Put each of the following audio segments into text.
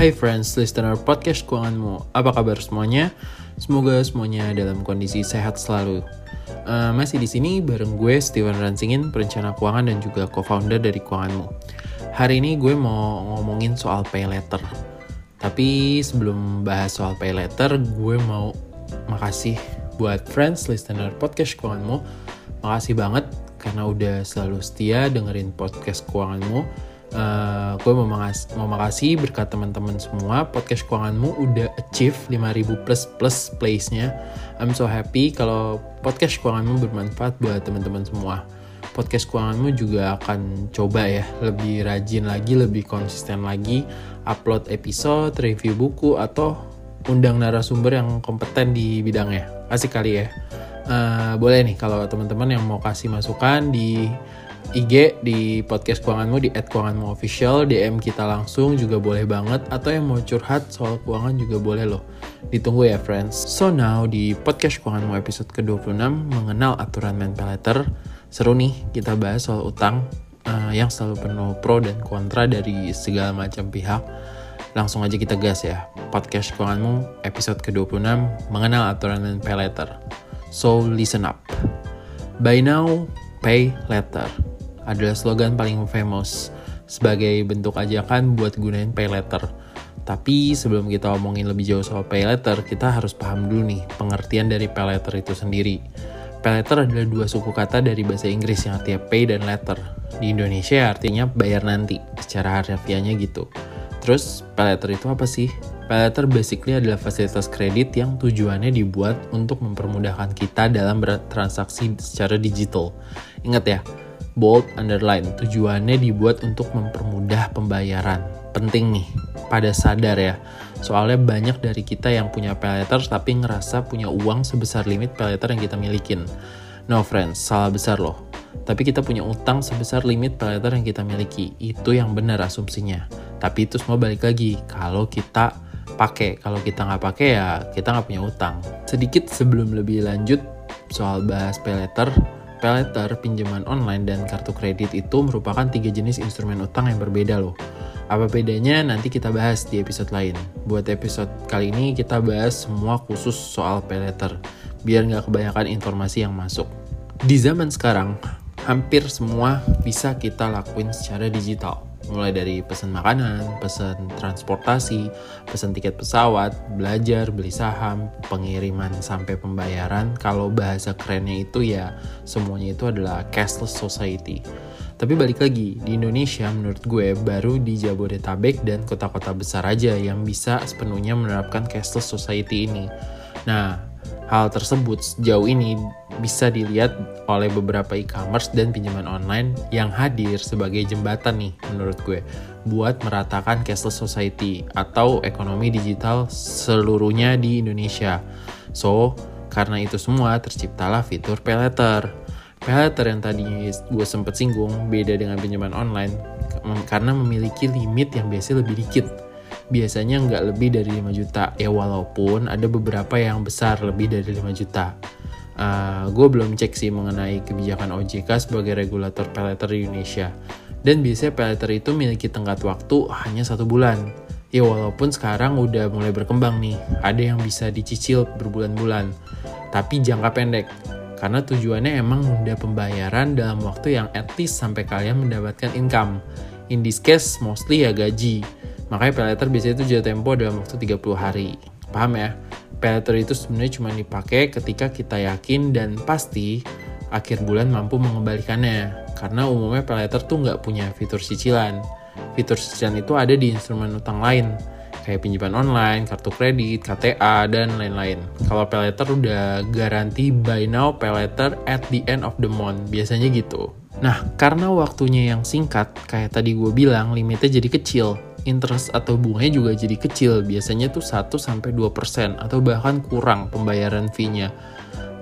Hai friends, listener podcast keuanganmu. Apa kabar semuanya? Semoga semuanya dalam kondisi sehat selalu. Uh, masih di sini bareng gue Steven Ransingin, perencana keuangan dan juga co-founder dari Keuanganmu. Hari ini gue mau ngomongin soal pay letter. Tapi sebelum bahas soal pay letter, gue mau makasih buat friends listener podcast keuanganmu. Makasih banget karena udah selalu setia dengerin podcast keuanganmu. Uh, gue mau, mengas mau makasih berkat teman-teman semua. Podcast keuanganmu udah achieve 5000 plus plus plays-nya I'm so happy kalau podcast keuanganmu bermanfaat buat teman-teman semua. Podcast keuanganmu juga akan coba ya lebih rajin lagi lebih konsisten lagi upload episode review buku atau undang narasumber yang kompeten di bidangnya. Asik kali ya uh, boleh nih kalau teman-teman yang mau kasih masukan di IG di podcast keuanganmu di @keuanganmu official, DM kita langsung juga boleh banget atau yang mau curhat soal keuangan juga boleh loh. Ditunggu ya friends. So now di podcast keuanganmu episode ke-26 mengenal aturan main letter. Seru nih kita bahas soal utang uh, yang selalu penuh pro dan kontra dari segala macam pihak. Langsung aja kita gas ya. Podcast keuanganmu episode ke-26 mengenal aturan main letter. So listen up. By now, pay letter adalah slogan paling famous sebagai bentuk ajakan buat gunain pay letter. Tapi sebelum kita omongin lebih jauh soal pay letter, kita harus paham dulu nih pengertian dari pay letter itu sendiri. Pay letter adalah dua suku kata dari bahasa Inggris yang artinya pay dan letter. Di Indonesia artinya bayar nanti, secara harfiahnya gitu. Terus pay letter itu apa sih? Pay letter basically adalah fasilitas kredit yang tujuannya dibuat untuk mempermudahkan kita dalam bertransaksi secara digital. Ingat ya, bold underline tujuannya dibuat untuk mempermudah pembayaran penting nih pada sadar ya soalnya banyak dari kita yang punya pay letter tapi ngerasa punya uang sebesar limit pay letter yang kita milikin no friends salah besar loh tapi kita punya utang sebesar limit pay letter yang kita miliki. Itu yang benar asumsinya. Tapi itu semua balik lagi. Kalau kita pakai kalau kita nggak pakai ya kita nggak punya utang. Sedikit sebelum lebih lanjut soal bahas Pay letter, pinjaman online, dan kartu kredit itu merupakan tiga jenis instrumen utang yang berbeda loh. Apa bedanya? Nanti kita bahas di episode lain. Buat episode kali ini kita bahas semua khusus soal pay letter, biar nggak kebanyakan informasi yang masuk. Di zaman sekarang, hampir semua bisa kita lakuin secara digital mulai dari pesan makanan, pesan transportasi, pesan tiket pesawat, belajar, beli saham, pengiriman sampai pembayaran. Kalau bahasa kerennya itu ya semuanya itu adalah cashless society. Tapi balik lagi, di Indonesia menurut gue baru di Jabodetabek dan kota-kota besar aja yang bisa sepenuhnya menerapkan cashless society ini. Nah, Hal tersebut sejauh ini bisa dilihat oleh beberapa e-commerce dan pinjaman online yang hadir sebagai jembatan nih menurut gue buat meratakan cashless society atau ekonomi digital seluruhnya di Indonesia. So, karena itu semua terciptalah fitur pay letter. Pay letter yang tadi gue sempet singgung beda dengan pinjaman online karena memiliki limit yang biasanya lebih dikit biasanya nggak lebih dari 5 juta. Ya walaupun ada beberapa yang besar lebih dari 5 juta. Uh, eh, gue belum cek sih mengenai kebijakan OJK sebagai regulator peleter di Indonesia. Dan biasanya peleter itu memiliki tenggat waktu hanya satu bulan. Ya walaupun sekarang udah mulai berkembang nih. Ada yang bisa dicicil berbulan-bulan. Tapi jangka pendek. Karena tujuannya emang nunda pembayaran dalam waktu yang least sampai kalian mendapatkan income. In this case mostly ya gaji Makanya pay letter biasanya itu jatuh tempo dalam waktu 30 hari. Paham ya? Pay letter itu sebenarnya cuma dipakai ketika kita yakin dan pasti akhir bulan mampu mengembalikannya. Karena umumnya pay letter tuh nggak punya fitur cicilan. Fitur cicilan itu ada di instrumen utang lain, kayak pinjaman online, kartu kredit, KTA, dan lain-lain. Kalau pay letter udah garansi buy now, pay letter at the end of the month. Biasanya gitu. Nah, karena waktunya yang singkat, kayak tadi gue bilang, limitnya jadi kecil interest atau bunganya juga jadi kecil. Biasanya tuh 1 sampai 2% atau bahkan kurang pembayaran fee-nya.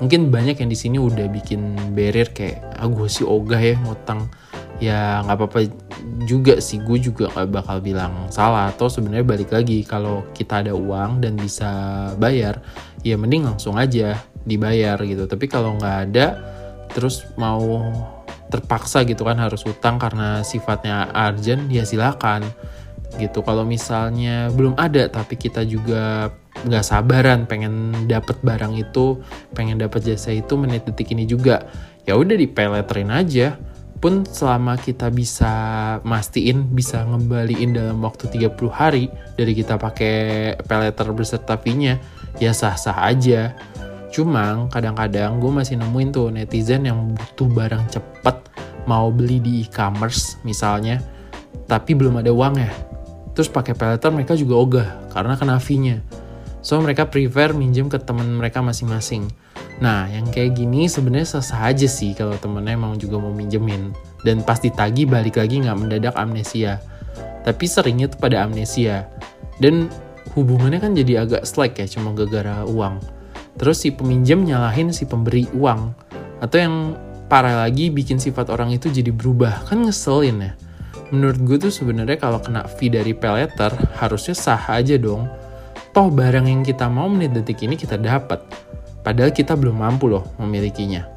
Mungkin banyak yang di sini udah bikin barrier kayak ah gue sih ogah ya ngutang. Ya nggak apa-apa juga sih gue juga nggak bakal bilang salah atau sebenarnya balik lagi kalau kita ada uang dan bisa bayar ya mending langsung aja dibayar gitu tapi kalau nggak ada terus mau terpaksa gitu kan harus utang karena sifatnya urgent ya silakan gitu. Kalau misalnya belum ada tapi kita juga nggak sabaran pengen dapat barang itu pengen dapat jasa itu menit detik ini juga ya udah dipeletrin aja. Pun selama kita bisa mastiin bisa ngembaliin dalam waktu 30 hari dari kita pakai peleter beserta fee-nya ya sah-sah aja. Cuma kadang-kadang gue masih nemuin tuh netizen yang butuh barang cepet mau beli di e-commerce misalnya tapi belum ada uangnya terus pakai peleter mereka juga ogah karena kena fee-nya so mereka prefer minjem ke temen mereka masing-masing Nah, yang kayak gini sebenarnya sah aja sih kalau temennya emang juga mau minjemin. Dan pasti tagi balik lagi nggak mendadak amnesia. Tapi seringnya tuh pada amnesia. Dan hubungannya kan jadi agak slack ya, cuma gara-gara uang. Terus si peminjam nyalahin si pemberi uang. Atau yang parah lagi bikin sifat orang itu jadi berubah. Kan ngeselin ya. Menurut gue tuh sebenarnya kalau kena fee dari peleter harusnya sah aja dong. Toh barang yang kita mau menit detik ini kita dapat Padahal kita belum mampu loh memilikinya.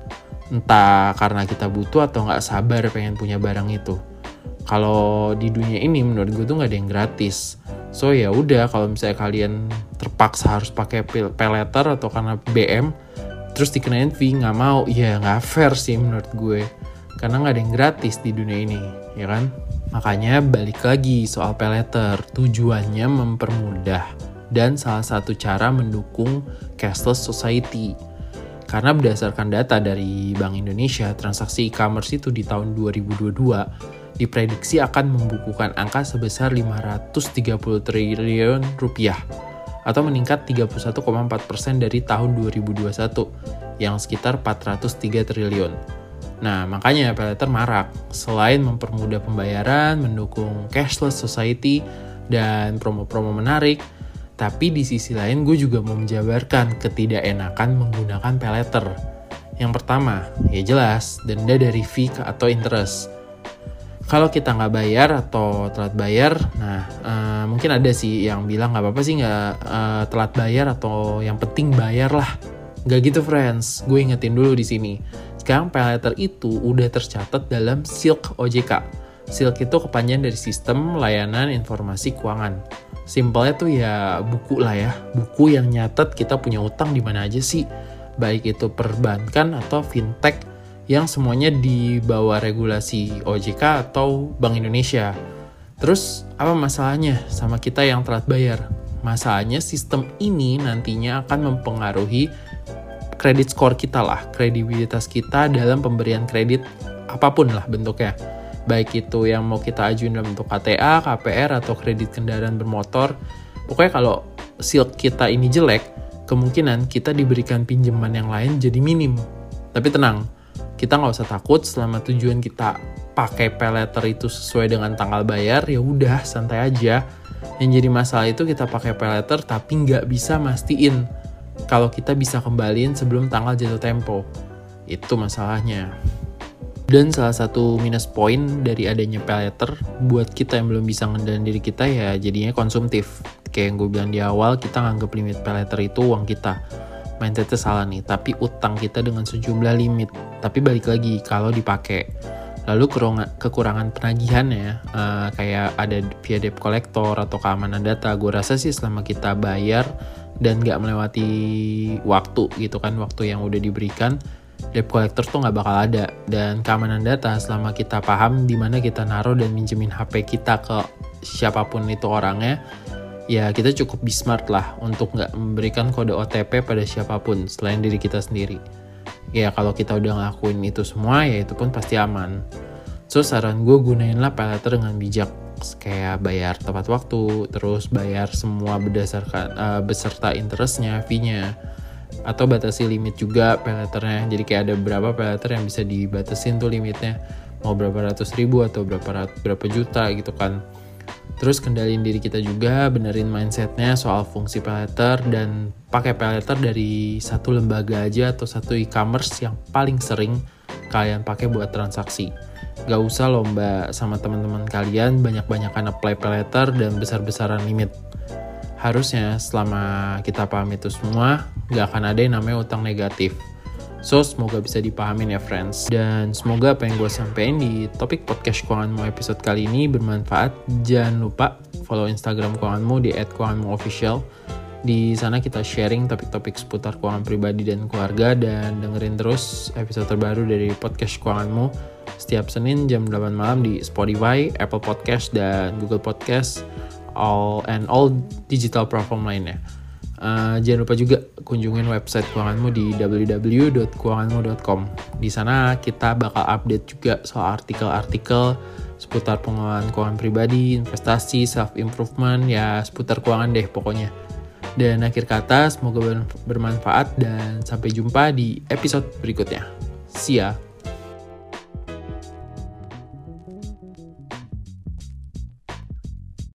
Entah karena kita butuh atau nggak sabar pengen punya barang itu. Kalau di dunia ini menurut gue tuh nggak ada yang gratis. So ya udah kalau misalnya kalian terpaksa harus pakai peleter atau karena BM, terus dikenain fee nggak mau, ya nggak fair sih menurut gue. Karena nggak ada yang gratis di dunia ini, ya kan? Makanya balik lagi soal peleter, tujuannya mempermudah dan salah satu cara mendukung cashless society. Karena berdasarkan data dari Bank Indonesia, transaksi e-commerce itu di tahun 2022 diprediksi akan membukukan angka sebesar 530 triliun rupiah atau meningkat 31,4% dari tahun 2021 yang sekitar 403 triliun. Nah, makanya Paylater marak. Selain mempermudah pembayaran, mendukung cashless society, dan promo-promo menarik, tapi di sisi lain gue juga mau menjabarkan ketidakenakan menggunakan pay letter. Yang pertama, ya jelas, denda dari fee atau interest. Kalau kita nggak bayar atau telat bayar, nah uh, mungkin ada sih yang bilang nggak apa-apa sih nggak uh, telat bayar atau yang penting bayar lah. Nggak gitu friends, gue ingetin dulu di sini. Sekarang pay letter itu udah tercatat dalam Silk OJK. Silk itu kepanjangan dari Sistem Layanan Informasi Keuangan. Simpelnya tuh ya buku lah ya. Buku yang nyatet kita punya utang di mana aja sih. Baik itu perbankan atau fintech yang semuanya di bawah regulasi OJK atau Bank Indonesia. Terus apa masalahnya sama kita yang telat bayar? Masalahnya sistem ini nantinya akan mempengaruhi kredit skor kita lah kredibilitas kita dalam pemberian kredit apa pun lah bentuknya baik itu yang mau kita ajuin dalam bentuk KTA, KPR atau kredit kendaraan bermotor. Pokoknya kalau silk kita ini jelek, kemungkinan kita diberikan pinjaman yang lain jadi minim. Tapi tenang, kita nggak usah takut selama tujuan kita pakai peleter itu sesuai dengan tanggal bayar, ya udah santai aja. Yang jadi masalah itu kita pakai peleter tapi nggak bisa mastiin kalau kita bisa kembaliin sebelum tanggal jatuh tempo. Itu masalahnya. Dan salah satu minus point dari adanya pay letter buat kita yang belum bisa ngendalin diri kita ya jadinya konsumtif. Kayak yang gue bilang di awal, kita nganggap limit pay letter itu uang kita. Mindsetnya salah nih, tapi utang kita dengan sejumlah limit. Tapi balik lagi, kalau dipakai. Lalu kekurangan penagihannya, uh, kayak ada via debt collector atau keamanan data, gue rasa sih selama kita bayar dan nggak melewati waktu gitu kan, waktu yang udah diberikan, debt collector tuh nggak bakal ada. Dan keamanan data selama kita paham di mana kita naruh dan minjemin HP kita ke siapa pun itu orangnya ya kita cukup be smart lah untuk nggak memberikan kode OTP pada siapa pun selain diri kita sendiri. Ya kalau kita udah ngelakuin itu semua ya itu pun pasti aman. So saran gue gunainlah paylater dengan bijak kayak bayar tepat waktu terus bayar semua berdasarkan uh, beserta interestnya fee-nya. Atau batasi limit juga peleternya jadi kayak ada berapa peleter yang bisa dibatasin tuh limitnya. Mau berapa ratus ribu atau berapa berapa juta gitu kan. Terus kendalin diri kita juga benerin mindsetnya soal fungsi peleter dan pakai peleter dari satu lembaga aja atau satu e-commerce yang paling sering kalian pakai buat transaksi gak usah lomba sama teman-teman kalian banyak-banyakan apply peleter dan besar-besaran limit harusnya selama kita paham itu semua, nggak akan ada yang namanya utang negatif. So, semoga bisa dipahamin ya friends. Dan semoga apa yang gue sampaikan di topik podcast keuanganmu episode kali ini bermanfaat. Jangan lupa follow Instagram keuanganmu di @keuanganmuofficial. Di sana kita sharing topik-topik seputar keuangan pribadi dan keluarga dan dengerin terus episode terbaru dari podcast keuanganmu setiap Senin jam 8 malam di Spotify, Apple Podcast, dan Google Podcast, all and all digital platform lainnya. Uh, jangan lupa juga kunjungin website keuanganmu di www.keuanganmu.com. Di sana kita bakal update juga soal artikel-artikel seputar pengelolaan keuangan pribadi, investasi, self improvement, ya seputar keuangan deh pokoknya. Dan akhir kata, semoga bermanfaat dan sampai jumpa di episode berikutnya. See ya!